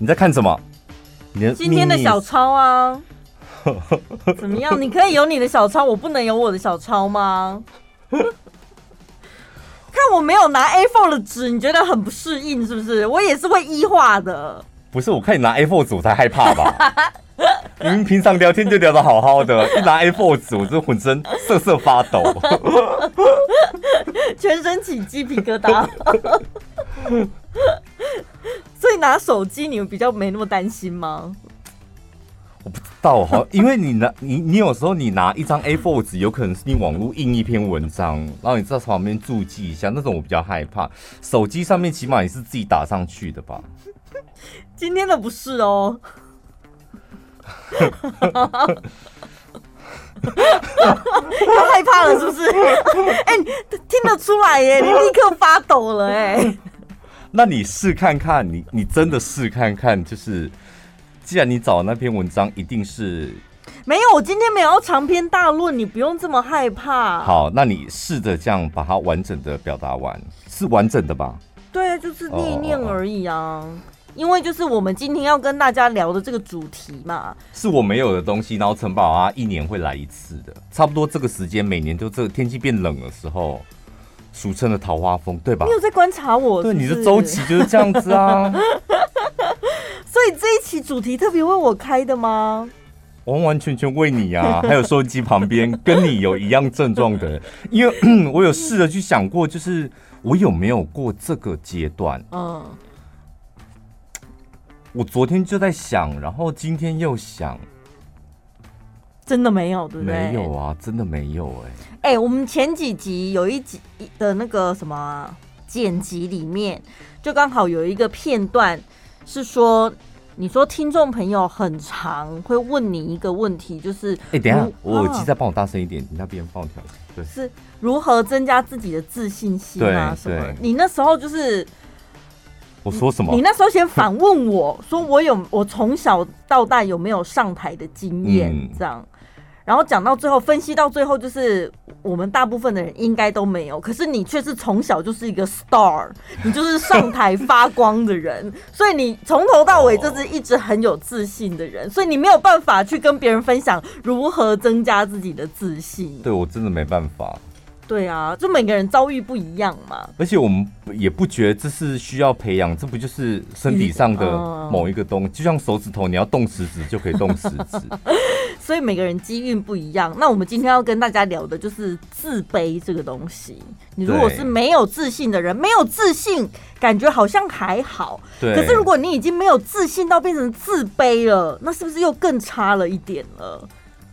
你在看什么？你的今天的小抄啊？怎么样？你可以有你的小抄，我不能有我的小抄吗？看我没有拿 A4 的纸，你觉得很不适应是不是？我也是会 E 化的。不是，我看你拿 A4 纸我才害怕吧？你们平常聊天就聊得好好的，一拿 A4 纸，我就浑身瑟瑟发抖，全身起鸡皮疙瘩。所以拿手机，你们比较没那么担心吗？我不知道哈，因为你拿 你你有时候你拿一张 A4 纸，有可能是你网络印一篇文章，然后你在旁边注记一下，那种我比较害怕。手机上面起码也是自己打上去的吧？今天的不是哦。要害怕了是不是？哎、欸，听得出来耶，你立刻发抖了哎。那你试看看，你你真的试看看，就是。既然你找那篇文章，一定是没有。我今天没有要长篇大论，你不用这么害怕。好，那你试着这样把它完整的表达完，是完整的吧？对，就是念一念而已啊。因为就是我们今天要跟大家聊的这个主题嘛，是我没有的东西。然后城堡啊，一年会来一次的，差不多这个时间，每年都这个天气变冷的时候，俗称的桃花风，对吧？你有在观察我是是？对，你的周期就是这样子啊。所以这一期主题特别为我开的吗？完完全全为你啊！还有收音机旁边跟你有一样症状的人，因为 我有试着去想过，就是我有没有过这个阶段？嗯，我昨天就在想，然后今天又想，真的没有，对不对？没有啊，真的没有哎、欸。哎、欸，我们前几集有一集的那个什么剪辑里面，就刚好有一个片段。是说，你说听众朋友很长会问你一个问题，就是哎、欸，等一下，我耳机再帮我大声一点，你那边帮我调。对，是如何增加自己的自信心啊？什么？你那时候就是我说什么？你那时候先反问我说，我有我从小到大有没有上台的经验？嗯、这样。然后讲到最后，分析到最后，就是我们大部分的人应该都没有，可是你却是从小就是一个 star，你就是上台发光的人，所以你从头到尾就是一直很有自信的人，所以你没有办法去跟别人分享如何增加自己的自信。对，我真的没办法。对啊，就每个人遭遇不一样嘛。而且我们也不觉得这是需要培养，这不就是身体上的某一个东西？就像手指头，你要动食指就可以动食指。所以每个人机运不一样。那我们今天要跟大家聊的就是自卑这个东西。你如果是没有自信的人，没有自信，感觉好像还好。对。可是如果你已经没有自信到变成自卑了，那是不是又更差了一点了？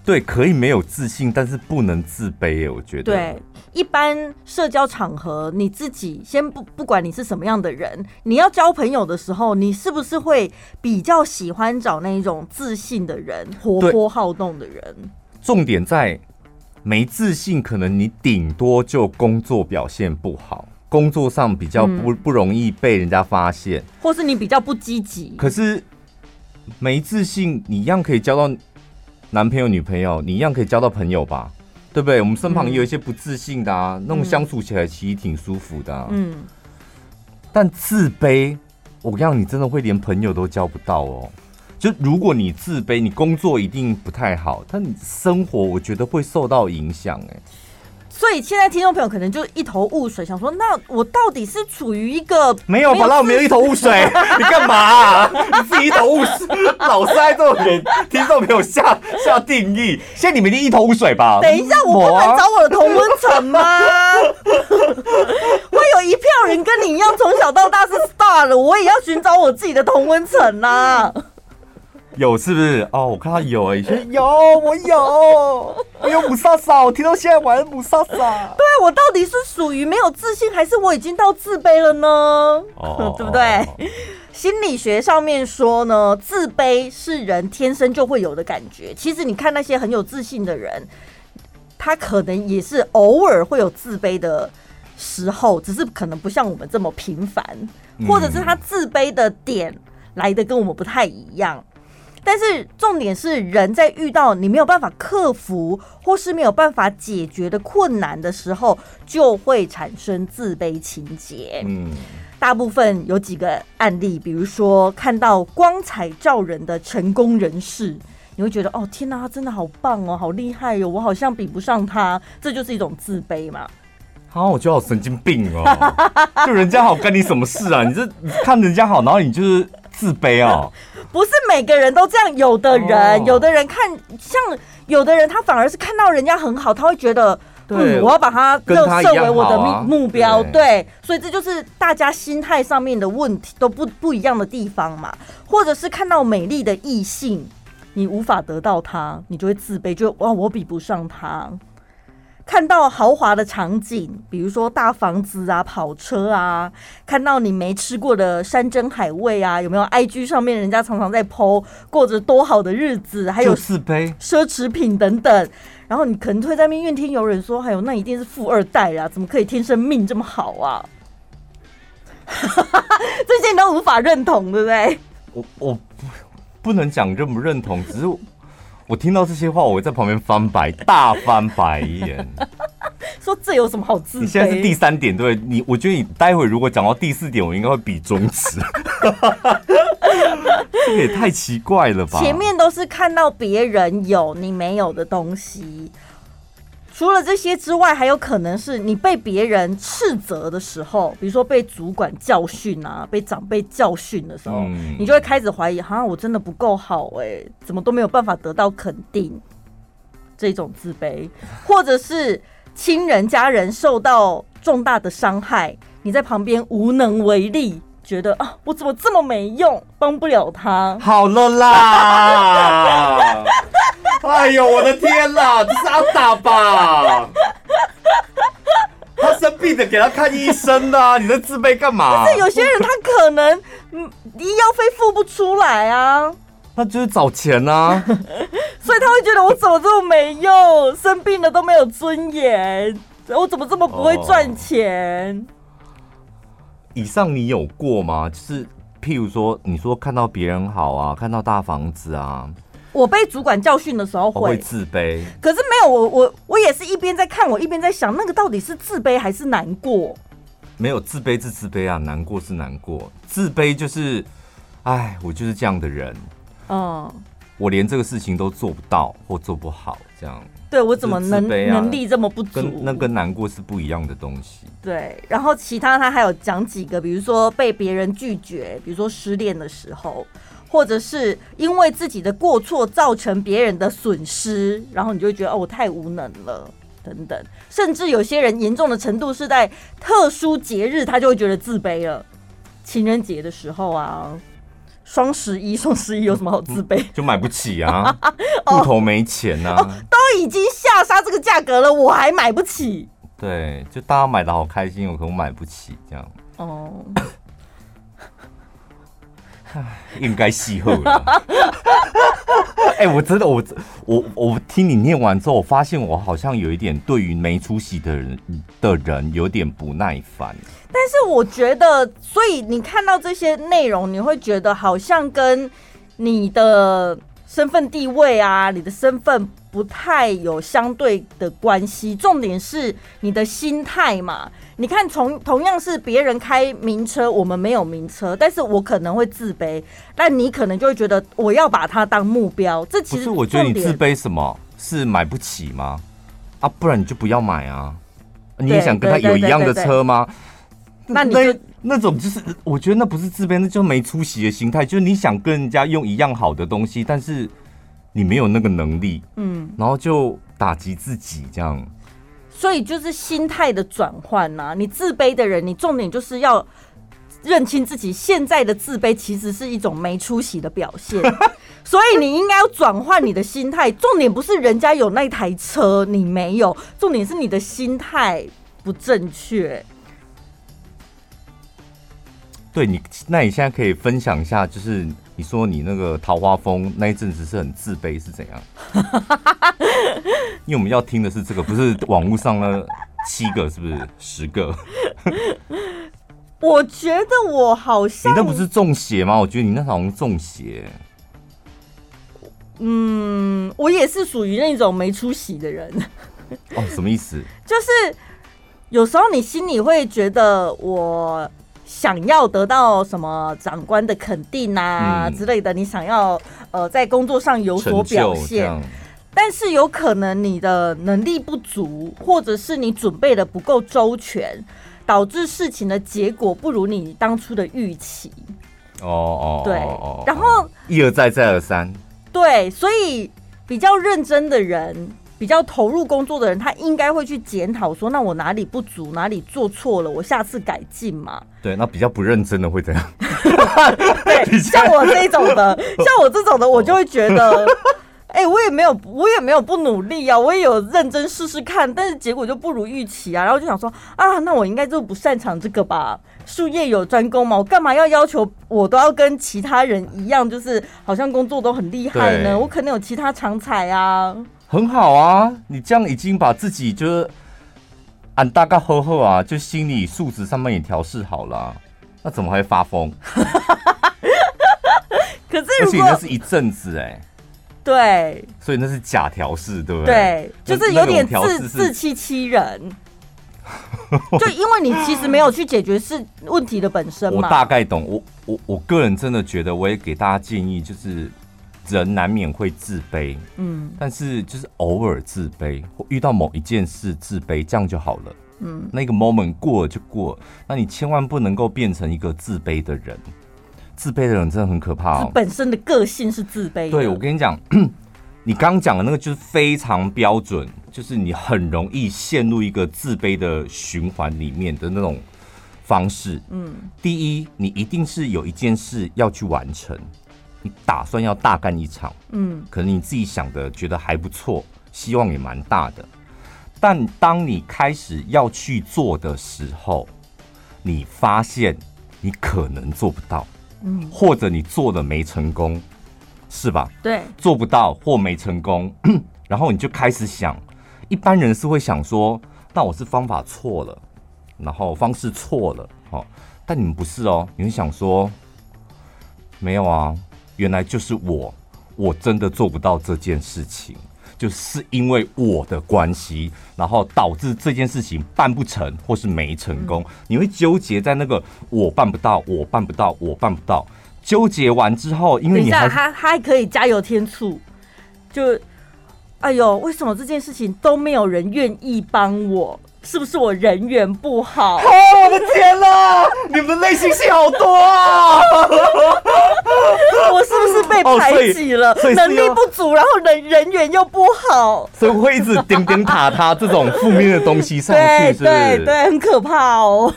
对，可以没有自信，但是不能自卑。我觉得。对。一般社交场合，你自己先不不管你是什么样的人，你要交朋友的时候，你是不是会比较喜欢找那一种自信的人、活泼好动的人？重点在没自信，可能你顶多就工作表现不好，工作上比较不不容易被人家发现，或是你比较不积极。可是没自信，你一样可以交到男朋友、女朋友，你一样可以交到朋友吧？对不对？我们身旁也有一些不自信的啊，嗯、那种相处起来其实挺舒服的、啊。嗯，但自卑，我跟你讲，你真的会连朋友都交不到哦。就如果你自卑，你工作一定不太好，但你生活我觉得会受到影响哎。所以现在听众朋友可能就一头雾水，想说：那我到底是处于一个没有吧？那我没有一头雾水，你干嘛、啊？你自己一头雾水，老是在这种给听众朋友下下定义。现在你们一定一头雾水吧？等一下，我不能找我的同温层吗？会有一票人跟你一样，从小到大是 star 了，我也要寻找我自己的同温层呐。有是不是？哦，我看到有哎、欸，有我有，我有母萨萨，我听到现在玩母萨萨。对，我到底是属于没有自信，还是我已经到自卑了呢？哦，对不对？哦、心理学上面说呢，自卑是人天生就会有的感觉。其实你看那些很有自信的人，他可能也是偶尔会有自卑的时候，只是可能不像我们这么频繁，或者是他自卑的点来的跟我们不太一样。但是重点是，人在遇到你没有办法克服或是没有办法解决的困难的时候，就会产生自卑情结。嗯，大部分有几个案例，比如说看到光彩照人的成功人士，你会觉得哦，天哪，他真的好棒哦，好厉害哟，我好像比不上他，这就是一种自卑嘛。啊，我觉得好神经病哦，就人家好干你什么事啊？你这看人家好，然后你就是自卑哦？不是每个人都这样，有的人，哦、有的人看像有的人，他反而是看到人家很好，他会觉得。对、嗯，我要把它设为我的目目标，对，对，所以这就是大家心态上面的问题都不不一样的地方嘛。或者是看到美丽的异性，你无法得到他，你就会自卑，就哇，我比不上他。看到豪华的场景，比如说大房子啊、跑车啊，看到你没吃过的山珍海味啊，有没有？IG 上面人家常常在 po 过着多好的日子，还有四杯、奢侈品等等。然后你可能会在那边怨天尤人，说：“还有那一定是富二代啊，怎么可以天生命这么好啊？”这些你都无法认同，对不对？我我不不能讲认不认同，只是我听到这些话，我会在旁边翻白，大翻白眼，说这有什么好自卑？你现在是第三点，对你？我觉得你待会如果讲到第四点，我应该会比中指。这个也太奇怪了吧！前面都是看到别人有你没有的东西，除了这些之外，还有可能是你被别人斥责的时候，比如说被主管教训啊，被长辈教训的时候，嗯、你就会开始怀疑：好像，我真的不够好哎、欸，怎么都没有办法得到肯定？这种自卑，或者是亲人家人受到重大的伤害，你在旁边无能为力。觉得啊，我怎么这么没用，帮不了他。好了啦！哎呦，我的天啦，这是阿达吧？他生病的，给他看医生的啊！你在自卑干嘛？不是有些人他可能嗯医药费付不出来啊，那就是找钱啊。所以他会觉得我怎么这么没用，生病了都没有尊严，我怎么这么不会赚钱？哦以上你有过吗？就是譬如说，你说看到别人好啊，看到大房子啊，我被主管教训的时候会，会自卑。可是没有，我我我也是一边在看，我一边在想，那个到底是自卑还是难过？没有自卑是自卑啊，难过是难过。自卑就是，哎，我就是这样的人，嗯，我连这个事情都做不到或做不好，这样。对，我怎么能、啊、能力这么不足？跟那跟难过是不一样的东西。对，然后其他他还有讲几个，比如说被别人拒绝，比如说失恋的时候，或者是因为自己的过错造成别人的损失，然后你就会觉得哦，我太无能了等等。甚至有些人严重的程度是在特殊节日，他就会觉得自卑了。情人节的时候啊。双十一，双十一有什么好自卑？就买不起啊，户头没钱啊、哦，都已经下杀这个价格了，我还买不起。对，就大家买的好开心，我可能买不起这样。哦，应该细后了。哎、欸，我真的，我我我听你念完之后，我发现我好像有一点对于没出息的人的人有点不耐烦。但是我觉得，所以你看到这些内容，你会觉得好像跟你的身份地位啊，你的身份不太有相对的关系。重点是你的心态嘛。你看，从同样是别人开名车，我们没有名车，但是我可能会自卑，但你可能就会觉得我要把它当目标。这其实是我觉得你自卑什么？是买不起吗？啊，不然你就不要买啊。你也想跟他有一样的车吗？那你就那，那种就是，我觉得那不是自卑，那就没出息的心态。就是你想跟人家用一样好的东西，但是你没有那个能力，嗯，然后就打击自己这样。所以就是心态的转换呐。你自卑的人，你重点就是要认清自己现在的自卑其实是一种没出息的表现。所以你应该要转换你的心态。重点不是人家有那台车你没有，重点是你的心态不正确。对你，那你现在可以分享一下，就是你说你那个桃花风那一阵子是很自卑，是怎样？因为我们要听的是这个，不是网络上那七个，是不是十个？我觉得我好像你那不是中邪吗？我觉得你那好像中邪。嗯，我也是属于那种没出息的人。哦，什么意思？就是有时候你心里会觉得我。想要得到什么长官的肯定啊之类的，嗯、你想要呃在工作上有所表现，但是有可能你的能力不足，或者是你准备的不够周全，导致事情的结果不如你当初的预期。哦哦，对，然后一而再再而三，对，所以比较认真的人。比较投入工作的人，他应该会去检讨说：“那我哪里不足，哪里做错了，我下次改进嘛。”对，那比较不认真的会怎样？对，像我这种的，像我这种的，我就会觉得，哎、欸，我也没有，我也没有不努力啊，我也有认真试试看，但是结果就不如预期啊。然后就想说啊，那我应该就不擅长这个吧？术业有专攻嘛，我干嘛要要求我都要跟其他人一样，就是好像工作都很厉害呢？我可能有其他长才啊。很好啊，你这样已经把自己就是按大概呵呵啊，就心理素质上面也调试好了，那怎么会发疯？可是而且那是一阵子哎、欸，对，所以那是假调试，对不对？对，就是有点自自欺欺人。就因为你其实没有去解决是问题的本身嘛。我大概懂，我我我个人真的觉得，我也给大家建议，就是。人难免会自卑，嗯，但是就是偶尔自卑，或遇到某一件事自卑，这样就好了，嗯，那个 moment 过了就过了，那你千万不能够变成一个自卑的人，自卑的人真的很可怕哦。本身的个性是自卑的。对，我跟你讲，你刚刚讲的那个就是非常标准，就是你很容易陷入一个自卑的循环里面的那种方式。嗯，第一，你一定是有一件事要去完成。你打算要大干一场，嗯，可能你自己想的觉得还不错，希望也蛮大的，但当你开始要去做的时候，你发现你可能做不到，嗯，或者你做的没成功，是吧？对，做不到或没成功，然后你就开始想，一般人是会想说，那我是方法错了，然后方式错了，哦，但你们不是哦，你会想说，没有啊。原来就是我，我真的做不到这件事情，就是因为我的关系，然后导致这件事情办不成或是没成功。嗯、你会纠结在那个我办不到，我办不到，我办不到。纠结完之后，因为你还他他还可以加油添醋，就哎呦，为什么这件事情都没有人愿意帮我？是不是我人缘不好？哦，我的天哪！你们的内心戏好多啊！我是不是被排挤了？哦、能力不足，然后人人缘又不好，所以会一直顶顶塔塔这种负面的东西上去，是不是？对对，很可怕哦！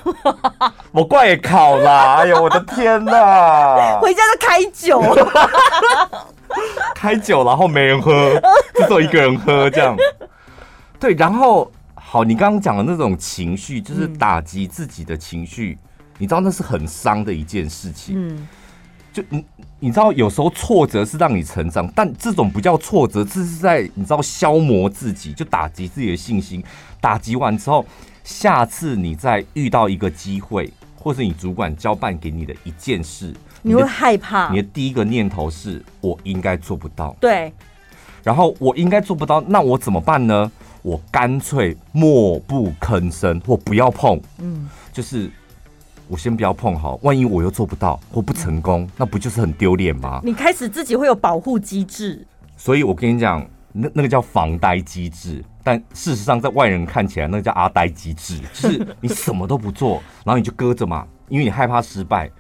我怪也考啦！哎呦，我的天哪！回家就开酒，开酒然后没人喝，只有一个人喝这样。对，然后。好，你刚刚讲的那种情绪，就是打击自己的情绪，嗯、你知道那是很伤的一件事情。嗯，就你你知道，有时候挫折是让你成长，但这种不叫挫折，这是在你知道消磨自己，就打击自己的信心。打击完之后，下次你再遇到一个机会，或是你主管交办给你的一件事，你会害怕。你的第一个念头是我应该做不到。对，然后我应该做不到，那我怎么办呢？我干脆默不吭声，或不要碰。嗯，就是我先不要碰好，万一我又做不到或不成功，那不就是很丢脸吗？你开始自己会有保护机制，所以我跟你讲，那那个叫防呆机制，但事实上在外人看起来，那个叫阿呆机制，就是你什么都不做，然后你就搁着嘛，因为你害怕失败。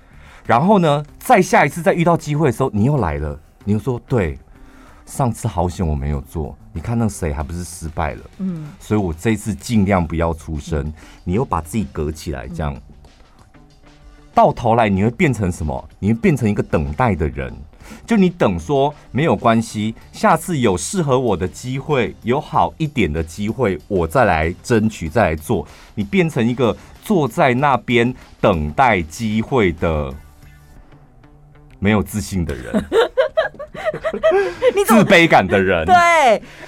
然后呢，再下一次再遇到机会的时候，你又来了，你又说对。上次好险我没有做，你看那谁还不是失败了？嗯，所以我这一次尽量不要出声。嗯、你又把自己隔起来，这样、嗯、到头来你会变成什么？你会变成一个等待的人，就你等说没有关系，下次有适合我的机会，有好一点的机会，我再来争取，再来做。你变成一个坐在那边等待机会的没有自信的人。你自卑感的人，对，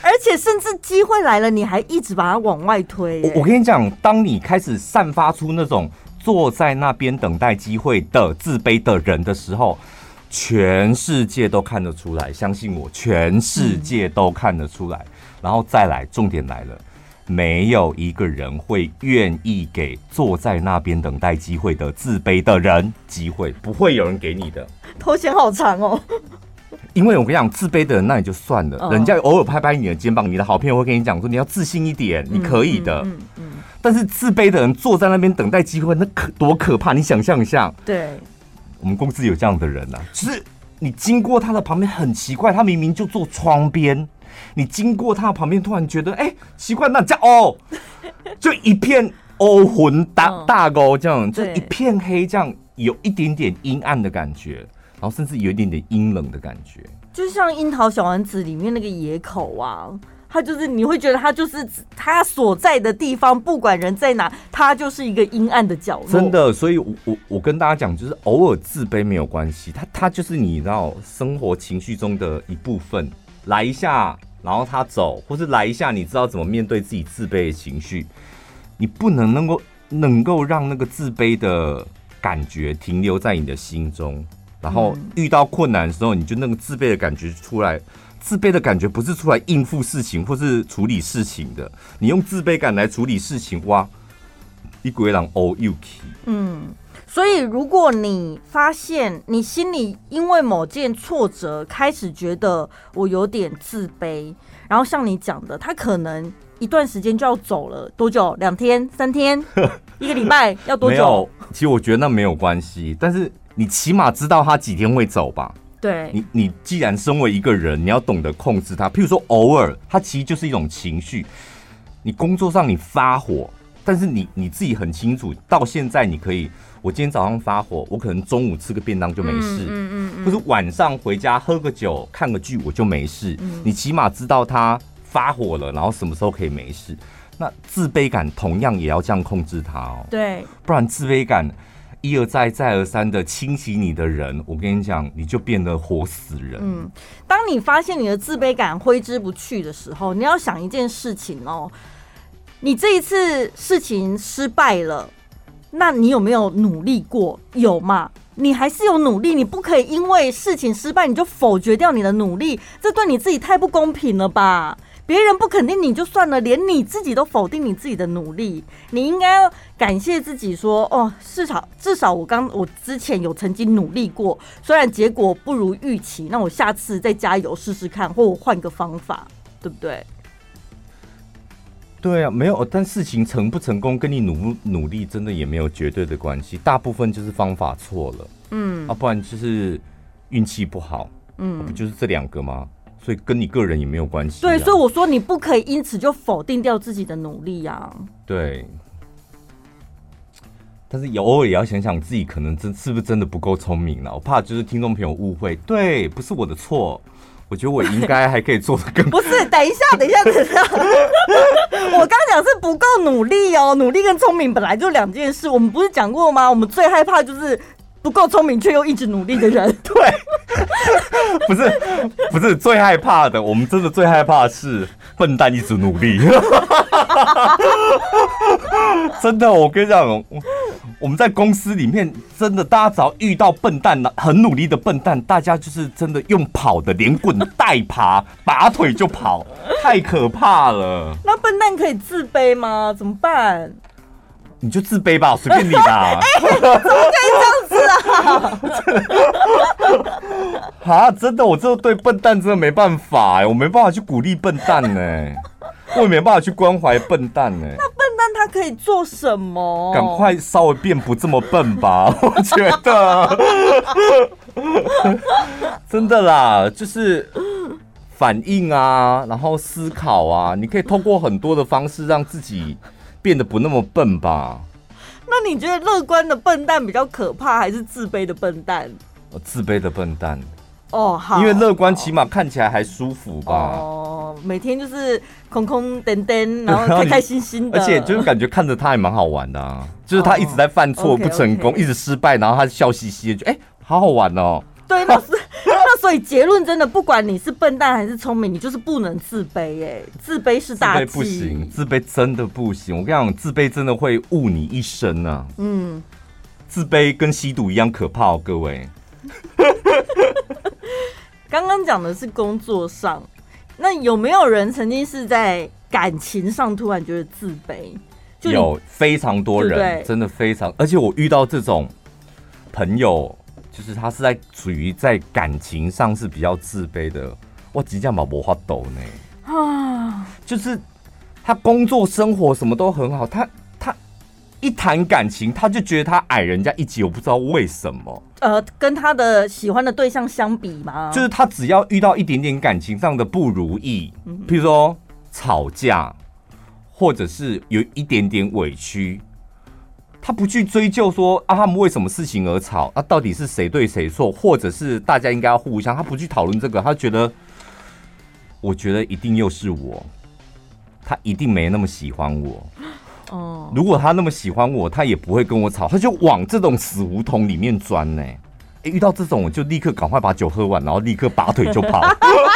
而且甚至机会来了，你还一直把它往外推。我我跟你讲，当你开始散发出那种坐在那边等待机会的自卑的人的时候，全世界都看得出来。相信我，全世界都看得出来。然后再来，重点来了，没有一个人会愿意给坐在那边等待机会的自卑的人机会，不会有人给你的。头衔好长哦。因为我跟你讲，自卑的人那也就算了，人家偶尔拍拍你的肩膀，你的好朋友会跟你讲说，你要自信一点，你可以的。嗯嗯。但是自卑的人坐在那边等待机会，那可多可怕！你想象一下。对。我们公司有这样的人呐，就是你经过他的旁边很奇怪，他明明就坐窗边，你经过他的旁边，突然觉得哎奇怪，那叫哦，就一片欧魂大大沟这样，就一片黑这样，有一点点阴暗的感觉。然后甚至有一点点阴冷的感觉，就像《樱桃小丸子》里面那个野口啊，他就是你会觉得他就是他所在的地方，不管人在哪，他就是一个阴暗的角落。真的，所以我我我跟大家讲，就是偶尔自卑没有关系，他他就是你知道生活情绪中的一部分，来一下，然后他走，或是来一下，你知道怎么面对自己自卑的情绪，你不能能够能够让那个自卑的感觉停留在你的心中。然后遇到困难的时候，你就那个自卑的感觉出来。自卑的感觉不是出来应付事情或是处理事情的。你用自卑感来处理事情，哇，一鬼狼 all you key。嗯，所以如果你发现你心里因为某件挫折开始觉得我有点自卑，然后像你讲的，他可能一段时间就要走了，多久？两天、三天、一个礼拜？要多久？没有，其实我觉得那没有关系，但是。你起码知道他几天会走吧？对，你你既然身为一个人，你要懂得控制他。譬如说，偶尔他其实就是一种情绪。你工作上你发火，但是你你自己很清楚，到现在你可以，我今天早上发火，我可能中午吃个便当就没事，嗯嗯嗯嗯，或者晚上回家喝个酒看个剧我就没事。嗯，你起码知道他发火了，然后什么时候可以没事。那自卑感同样也要这样控制他哦。对，不然自卑感。一而再、再而三的侵袭你的人，我跟你讲，你就变得活死人。嗯，当你发现你的自卑感挥之不去的时候，你要想一件事情哦，你这一次事情失败了，那你有没有努力过？有吗？你还是有努力，你不可以因为事情失败你就否决掉你的努力，这对你自己太不公平了吧？别人不肯定你就算了，连你自己都否定你自己的努力，你应该要感谢自己说，说哦，至少至少我刚我之前有曾经努力过，虽然结果不如预期，那我下次再加油试试看，或我换个方法，对不对？对啊，没有，但事情成不成功跟你努不努力真的也没有绝对的关系，大部分就是方法错了，嗯，啊，不然就是运气不好，嗯，啊，不就是这两个吗？所以跟你个人也没有关系。对，所以我说你不可以因此就否定掉自己的努力呀。对，但是也偶尔也要想想自己可能真是不是真的不够聪明了。我怕就是听众朋友误会，对，不是我的错。我觉得我应该还可以做的更。不是，等一下，等一下，等一下。我刚讲是不够努力哦，努力跟聪明本来就两件事。我们不是讲过吗？我们最害怕就是。不够聪明却又一直努力的人，对，不是不是最害怕的，我们真的最害怕的是笨蛋一直努力。真的，我跟你讲，我们在公司里面，真的，大家只要遇到笨蛋，很努力的笨蛋，大家就是真的用跑的，连滚带爬，拔腿就跑，太可怕了。那笨蛋可以自卑吗？怎么办？你就自卑吧，随便你吧。哎、欸，怎么可以这样子啊？啊，真的，我这对笨蛋真的没办法哎，我没办法去鼓励笨蛋呢，我也没办法去关怀笨蛋呢。那笨蛋他可以做什么？赶快稍微变不这么笨吧，我觉得。真的啦，就是反应啊，然后思考啊，你可以通过很多的方式让自己。变得不那么笨吧？那你觉得乐观的笨蛋比较可怕，还是自卑的笨蛋？自卑的笨蛋。哦，好，因为乐观起码看起来还舒服吧？哦，每天就是空空等等，然后开开心心的，而且就是感觉看着他还蛮好玩的啊。就是他一直在犯错不成功，一直失败，然后他笑嘻嘻的，就哎，好好玩哦。对，那是。那所以结论真的，不管你是笨蛋还是聪明，你就是不能自卑哎，自卑是大忌，不行，自卑真的不行。我跟你讲，自卑真的会误你一生啊。嗯，自卑跟吸毒一样可怕哦，各位。刚刚讲的是工作上，那有没有人曾经是在感情上突然觉得自卑？有非常多人，对对真的非常，而且我遇到这种朋友，就是他是在属于在感情上是比较自卑的。我即将把魔法抖呢啊，就是他工作生活什么都很好，他他一谈感情，他就觉得他矮人家一截，我不知道为什么。呃，跟他的喜欢的对象相比吗？就是他只要遇到一点点感情上的不如意，譬如说吵架。或者是有一点点委屈，他不去追究说啊，他们为什么事情而吵啊，到底是谁对谁错，或者是大家应该要互相，他不去讨论这个，他觉得，我觉得一定又是我，他一定没那么喜欢我。哦，如果他那么喜欢我，他也不会跟我吵，他就往这种死胡同里面钻呢。欸，遇到这种，我就立刻赶快把酒喝完，然后立刻拔腿就跑。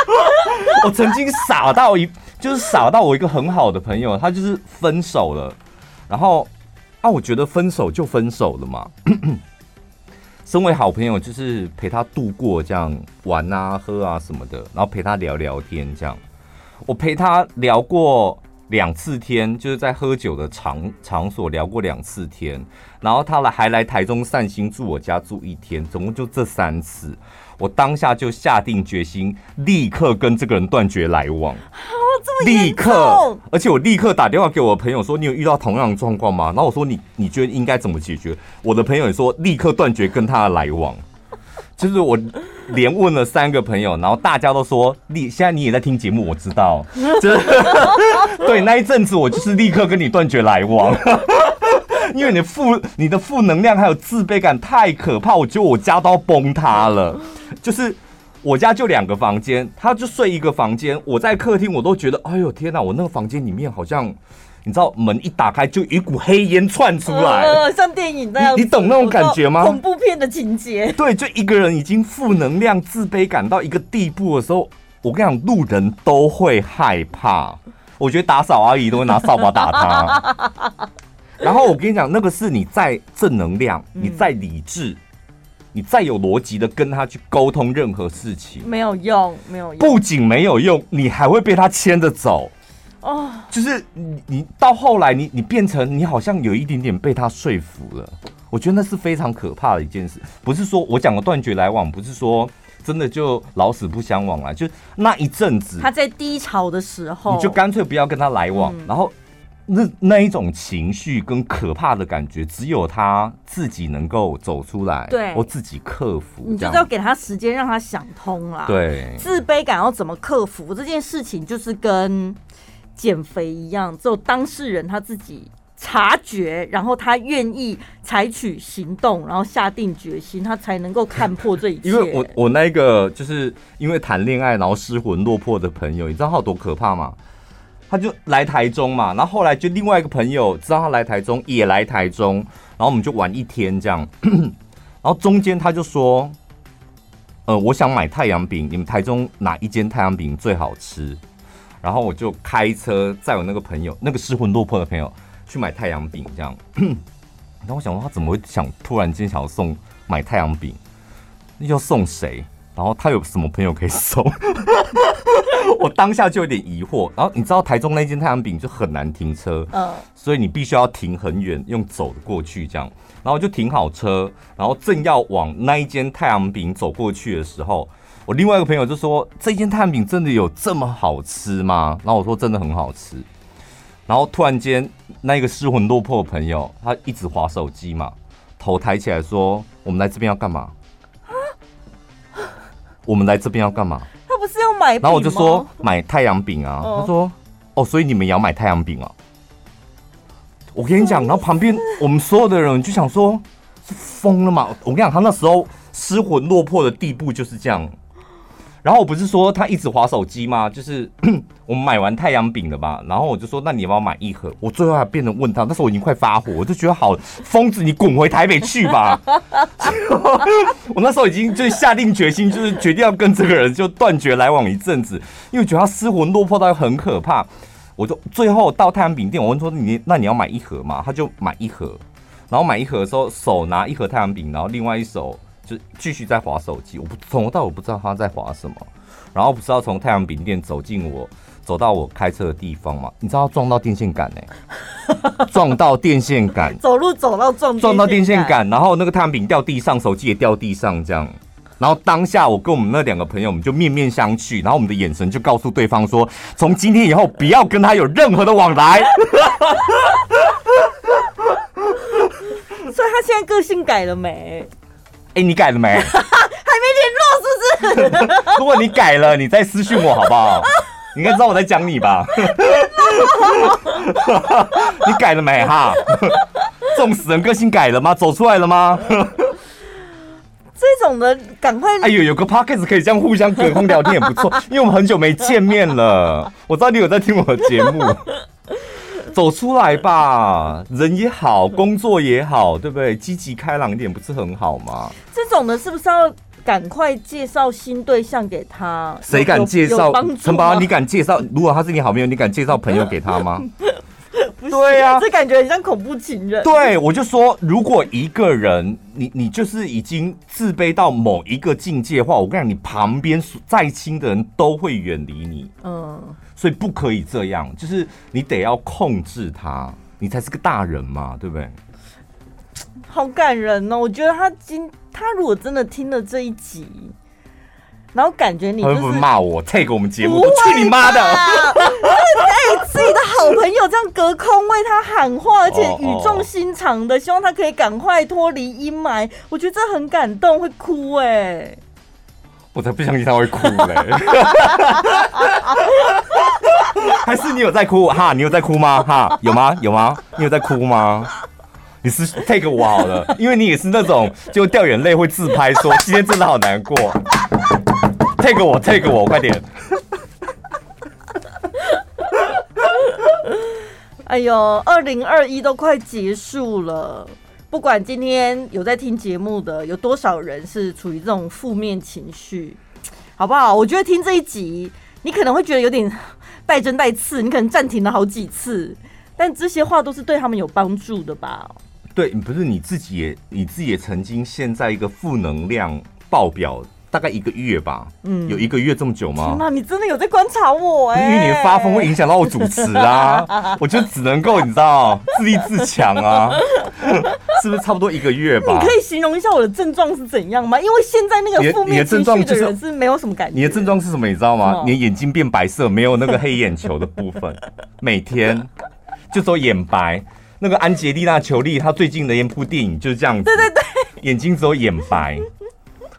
我曾经傻到一。就是傻到我一个很好的朋友，他就是分手了，然后啊，我觉得分手就分手了嘛。身为好朋友，就是陪他度过这样玩啊、喝啊什么的，然后陪他聊聊天这样。我陪他聊过两次天，就是在喝酒的场场所聊过两次天，然后他来还来台中散心住我家住一天，总共就这三次。我当下就下定决心，立刻跟这个人断绝来往。立刻，而且我立刻打电话给我的朋友说：“你有遇到同样的状况吗？”然后我说：“你你觉得应该怎么解决？”我的朋友也说：“立刻断绝跟他的来往。” 就是我连问了三个朋友，然后大家都说：“立，现在你也在听节目，我知道。” 就对那一阵子，我就是立刻跟你断绝来往，因为你的负你的负能量还有自卑感太可怕，我觉得我家都要崩塌了，就是。我家就两个房间，他就睡一个房间。我在客厅，我都觉得，哎呦天哪！我那个房间里面好像，你知道，门一打开就一股黑烟窜出来，呃，像电影那样你。你懂那种感觉吗？恐怖片的情节。对，就一个人已经负能量、自卑感到一个地步的时候，我跟你讲，路人都会害怕。我觉得打扫阿姨都会拿扫把打他。然后我跟你讲，那个是你再正能量，你再理智。嗯你再有逻辑的跟他去沟通任何事情，没有用，没有用。不仅没有用，你还会被他牵着走。哦，就是你，你到后来你，你你变成你好像有一点点被他说服了。我觉得那是非常可怕的一件事。不是说我讲的断绝来往，不是说真的就老死不相往来，就那一阵子他在低潮的时候，你就干脆不要跟他来往，嗯、然后。那那一种情绪跟可怕的感觉，只有他自己能够走出来，对，或自己克服。你就是要给他时间，让他想通啦。对，自卑感要怎么克服这件事情，就是跟减肥一样，只有当事人他自己察觉，然后他愿意采取行动，然后下定决心，他才能够看破这一切。因为我我那个就是因为谈恋爱然后失魂落魄的朋友，你知道他有多可怕吗？他就来台中嘛，然后后来就另外一个朋友知道他来台中，也来台中，然后我们就玩一天这样，然后中间他就说，呃，我想买太阳饼，你们台中哪一间太阳饼最好吃？然后我就开车载我那个朋友，那个失魂落魄的朋友去买太阳饼这样，然后我想说他怎么会想突然间想要送买太阳饼？那要送谁？然后他有什么朋友可以送？我当下就有点疑惑。然后你知道台中那间太阳饼就很难停车，嗯，所以你必须要停很远，用走的过去这样。然后就停好车，然后正要往那一间太阳饼走过去的时候，我另外一个朋友就说：“这间太阳饼真的有这么好吃吗？”然后我说：“真的很好吃。”然后突然间，那个失魂落魄的朋友他一直划手机嘛，头抬起来说：“我们来这边要干嘛？”我们来这边要干嘛？他不是要买？然后我就说买太阳饼啊。他说哦，所以你们也要买太阳饼啊？我跟你讲，然后旁边我们所有的人就想说，是疯了吗？我跟你讲，他那时候失魂落魄的地步就是这样。然后我不是说他一直滑手机吗？就是 我们买完太阳饼了吧？然后我就说，那你要不要买一盒？我最后还变成问他，那时候我已经快发火，我就觉得好疯子，你滚回台北去吧！我那时候已经就下定决心，就是决定要跟这个人就断绝来往一阵子，因为觉得他失魂落魄到很可怕。我就最后到太阳饼店，我问说你那你要买一盒吗？他就买一盒，然后买一盒的时候手拿一盒太阳饼，然后另外一手。就继续在划手机，我不从头到尾不知道他在划什么，然后不知道从太阳饼店走进我走到我开车的地方嘛？你知道撞到电线杆呢、欸？撞到电线杆，走路走到撞撞到电线杆，然后那个太阳饼掉地上，手机也掉地上，这样。然后当下我跟我们那两个朋友，我们就面面相觑，然后我们的眼神就告诉对方说：从今天以后不要跟他有任何的往来。所以他现在个性改了没？哎，你改了没？还没联络，是不是？如果你改了，你再私讯我好不好？你应该知道我在讲你吧？你改了没？哈，这种死人个性改了吗？走出来了吗？这种的赶快！哎呦，有个 podcast 可以这样互相隔空聊天也不错，因为我们很久没见面了。我知道你有在听我的节目，走出来吧，人也好，工作也好，对不对？积极开朗一点不是很好吗？这种的是不是要赶快介绍新对象给他？谁敢介绍？陈宝，你敢介绍？如果他是你好朋友，你敢介绍朋友给他吗？对呀、啊，这感觉很像恐怖情人。对，我就说，如果一个人，你你就是已经自卑到某一个境界的话，我跟你讲，你旁边再亲的人都会远离你。嗯，所以不可以这样，就是你得要控制他，你才是个大人嘛，对不对？好感人哦！我觉得他今他如果真的听了这一集。然后感觉你会不会骂我？take 我们节目，去你妈的！哎，自己的好朋友这样隔空为他喊话，而且语重心长的，希望他可以赶快脱离阴霾。我觉得这很感动，会哭哎！我才不相信他会哭嘞！还是你有在哭哈？你有在哭吗？哈？有吗？有吗？你有在哭吗？你是 take 我好了，因为你也是那种就掉眼泪会自拍说今天真的好难过。take 我，take 我，快点！哎呦，二零二一都快结束了，不管今天有在听节目的有多少人是处于这种负面情绪，好不好？我觉得听这一集，你可能会觉得有点带针带刺，你可能暂停了好几次，但这些话都是对他们有帮助的吧？对，不是你自己也，你自己也曾经陷在一个负能量爆表。大概一个月吧，嗯，有一个月这么久吗？那你真的有在观察我哎、欸？因为你的发疯会影响到我主持啊，我就只能够你知道自立自强啊，是不是差不多一个月吧？你可以形容一下我的症状是怎样吗？因为现在那个负面情绪的人是没有什么感觉。你的症状是什么？你知道吗？你的眼睛变白色，没有那个黑眼球的部分，每天就说眼白。那个安杰丽娜裘丽她最近的一部电影就是这样子，对对对，眼睛只有眼白。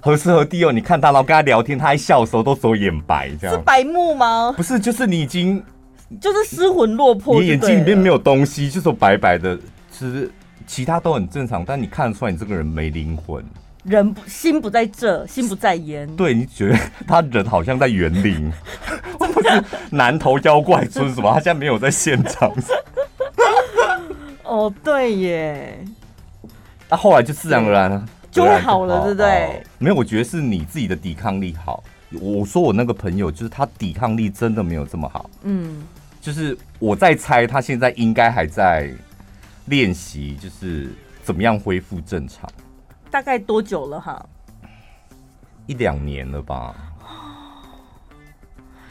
何时何地哦？你看他，然后跟他聊天，他还笑的时候都走眼白，这样是白目吗？不是，就是你已经就是失魂落魄，你眼睛里面没有东西，就是白白的，其实其他都很正常，但你看得出来你这个人没灵魂，人不心不在这，心不在焉。对，你觉得他人好像在园林，不是南头妖怪村什么？他现在没有在现场。哦，对耶，那后来就自然而然。就会好了，对不对？没有，我觉得是你自己的抵抗力好。我说我那个朋友，就是他抵抗力真的没有这么好。嗯，就是我在猜，他现在应该还在练习，就是怎么样恢复正常。大概多久了哈？一两年了吧。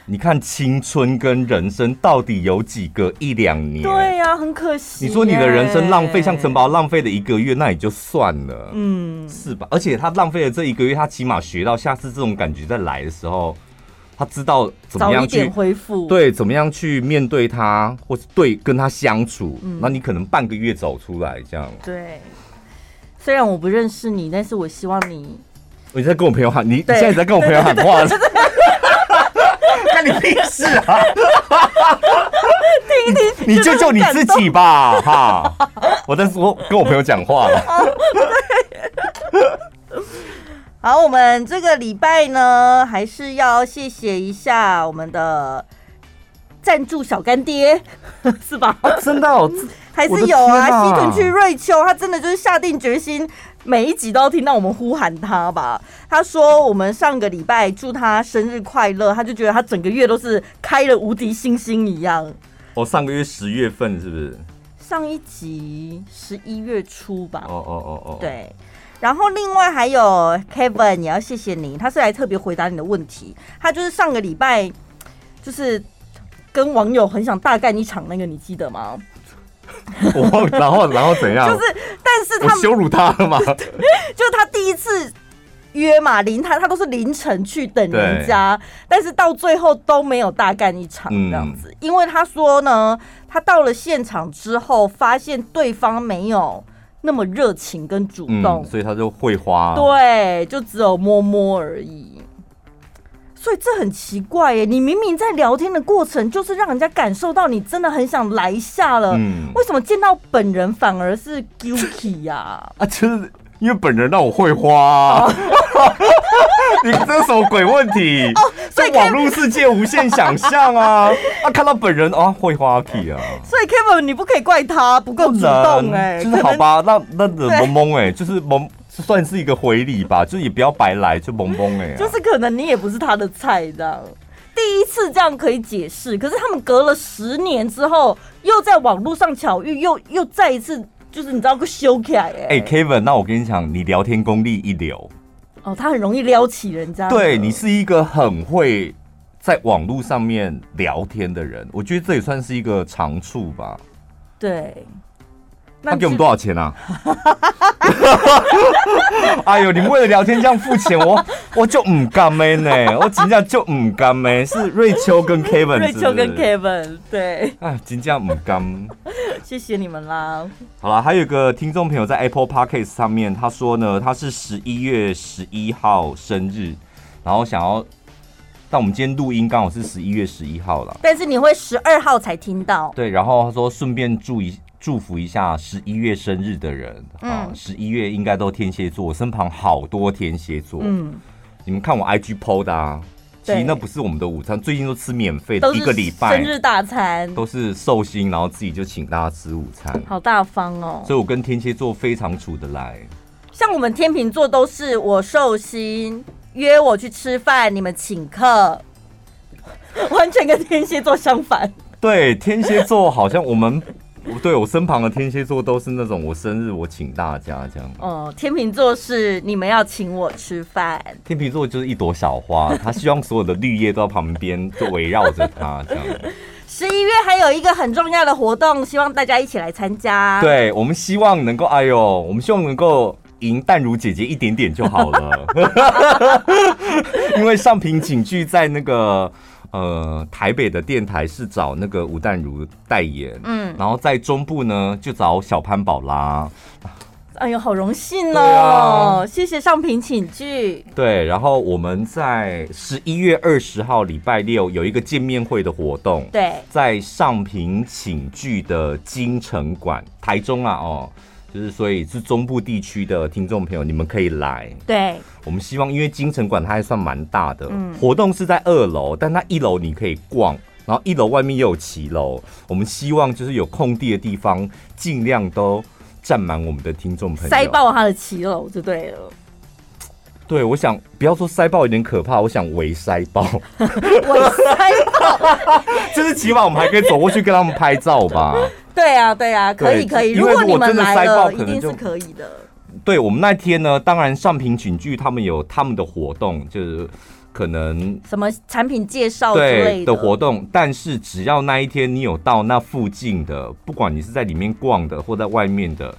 你看青春跟人生到底有几个一两年？对呀、啊，很可惜。你说你的人生浪费，像城堡浪费了一个月，那也就算了，嗯，是吧？而且他浪费了这一个月，他起码学到下次这种感觉再来的时候，他知道怎么样去恢复，对，怎么样去面对他，或是对跟他相处。那、嗯、你可能半个月走出来这样。对，虽然我不认识你，但是我希望你。你在跟我朋友喊，你你现在在跟我朋友喊话。关你屁事啊！听一听，你救救你自己吧，哈！我在说跟我朋友讲话了。好，我们这个礼拜呢，还是要谢谢一下我们的赞助小干爹，是吧？真的、哦，还是有啊。西屯区瑞秋，他真的就是下定决心。每一集都要听到我们呼喊他吧。他说我们上个礼拜祝他生日快乐，他就觉得他整个月都是开了无敌星星一样。哦，上个月十月份是不是？上一集十一月初吧。哦哦哦哦。对，然后另外还有 Kevin，也要谢谢你，他是来特别回答你的问题。他就是上个礼拜就是跟网友很想大干一场那个，你记得吗？我，然后然后怎样？就是，但是他羞辱他了嘛？就是他第一次约嘛，凌他他都是凌晨去等人家，但是到最后都没有大干一场这样子，嗯、因为他说呢，他到了现场之后，发现对方没有那么热情跟主动，嗯、所以他就会花，对，就只有摸摸而已。所以这很奇怪耶，你明明在聊天的过程，就是让人家感受到你真的很想来一下了，嗯、为什么见到本人反而是 guilty 呀？啊，就是因为本人让我会花、啊，哦、你这是什么鬼问题？哦，所以网络世界无限想象啊！啊，看到本人啊，会花 key 啊！所以 Kevin 你不可以怪他不够主动哎，就是好吧，那那人懵懵哎，就是懵。算是一个回礼吧，就是也不要白来，就懵懵哎。就是可能你也不是他的菜，这样。第一次这样可以解释，可是他们隔了十年之后，又在网络上巧遇，又又再一次，就是你知道个修起来哎。哎，Kevin，那我跟你讲，你聊天功力一流。哦，他很容易撩起人家。对，你是一个很会在网络上面聊天的人，我觉得这也算是一个长处吧。对。他给我们多少钱啊？哎呦，你们为了聊天这样付钱，我我就唔甘咩呢？我真正就唔甘咩？是瑞秋跟 Kevin，瑞秋跟 Kevin，对。哎，真正唔甘。谢谢你们啦。好了，还有一个听众朋友在 Apple Podcast 上面，他说呢，他是十一月十一号生日，然后想要，但我们今天录音刚好是十一月十一号了，但是你会十二号才听到。对，然后他说顺便注意。祝福一下十一月生日的人啊！十一月应该都天蝎座，我身旁好多天蝎座。嗯，你们看我 IG PO 的啊，其实那不是我们的午餐，最近都吃免费的，一个礼拜生日大餐都是寿星，然后自己就请大家吃午餐，好大方哦。所以我跟天蝎座非常处得来。像我们天秤座都是我寿星约我去吃饭，你们请客，完全跟天蝎座相反。对，天蝎座好像我们。对，我身旁的天蝎座都是那种我生日我请大家这样。哦，天秤座是你们要请我吃饭。天秤座就是一朵小花，他希望所有的绿叶都在旁边就围绕着他这样。十一月还有一个很重要的活动，希望大家一起来参加。对，我们希望能够，哎呦，我们希望能够赢淡如姐姐一点点就好了。因为上品寝具在那个。呃，台北的电台是找那个吴淡如代言，嗯，然后在中部呢就找小潘宝拉。哎呦，好荣幸哦！啊、谢谢上品请具。对，然后我们在十一月二十号礼拜六有一个见面会的活动，对，在上品请具的金城馆，台中啊，哦。就是，所以是中部地区的听众朋友，你们可以来。对，我们希望，因为金城馆它还算蛮大的，嗯、活动是在二楼，但它一楼你可以逛，然后一楼外面又有骑楼。我们希望就是有空地的地方，尽量都占满我们的听众朋友，塞爆他的骑楼就对了。对，我想不要说塞爆有点可怕，我想围塞爆，围塞爆，就是起码我们还可以走过去跟他们拍照吧。对啊，对啊，可以可以。如果你们来了，一定是可以的。对，我们那天呢，当然上品警具他们有他们的活动，就是可能什么产品介绍之类的活动。但是只要那一天你有到那附近的，不管你是在里面逛的或在外面的。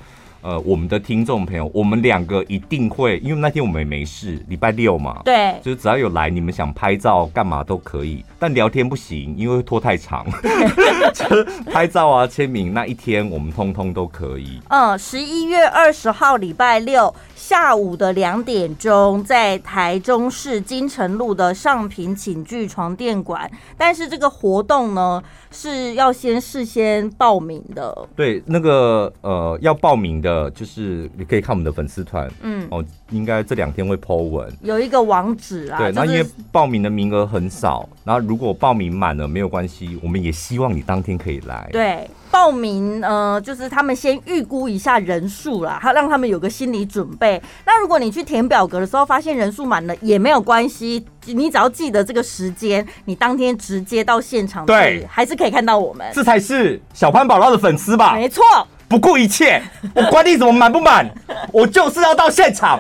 呃，我们的听众朋友，我们两个一定会，因为那天我们也没事，礼拜六嘛，对，就是只要有来，你们想拍照干嘛都可以，但聊天不行，因为拖太长。就是拍照啊、签名那一天，我们通通都可以。嗯，十一月二十号礼拜六下午的两点钟，在台中市金城路的上品寝具床垫馆，但是这个活动呢是要先事先报名的。对，那个呃要报名的。呃，就是你可以看我们的粉丝团，嗯，哦，应该这两天会 po 文，有一个网址啊。对，那因为报名的名额很少，然后如果报名满了没有关系，我们也希望你当天可以来。对，报名呃，就是他们先预估一下人数啦，他让他们有个心理准备。那如果你去填表格的时候发现人数满了也没有关系，你只要记得这个时间，你当天直接到现场，对，还是可以看到我们。这才是小潘宝拉的粉丝吧？没错。不顾一切，我管你怎么满不满，我就是要到现场。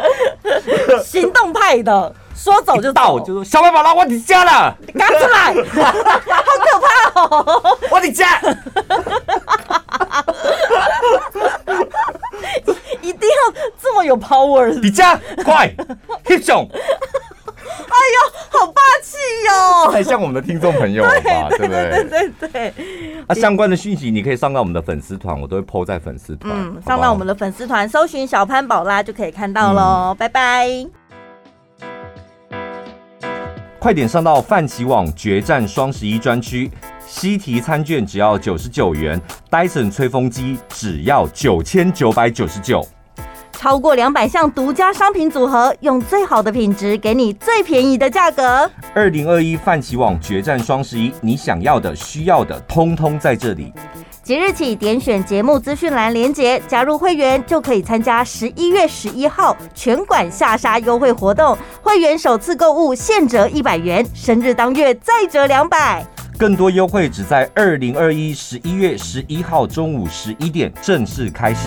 行动派的，说走就到，就说小白宝拉，我的家了，你赶出来，好可怕哦！我的家，一定要这么有 power，你家快，英雄。哎呦，好霸气哟！太像我们的听众朋友了吧？对不对？对对对对。啊，相关的讯息你可以上到我们的粉丝团，我都会 po 在粉丝团。嗯，上到我们的粉丝团，搜寻小潘宝拉就可以看到喽。拜拜。快点上到泛奇网决战双十一专区，西提餐券只要九十九元，Dyson 吹风机只要九千九百九十九。超过两百项独家商品组合，用最好的品质给你最便宜的价格。二零二一泛起网决战双十一，你想要的、需要的，通通在这里。即日起点选节目资讯栏连接，加入会员就可以参加十一月十一号全馆下杀优惠活动。会员首次购物现折一百元，生日当月再折两百。更多优惠只在二零二一十一月十一号中午十一点正式开始。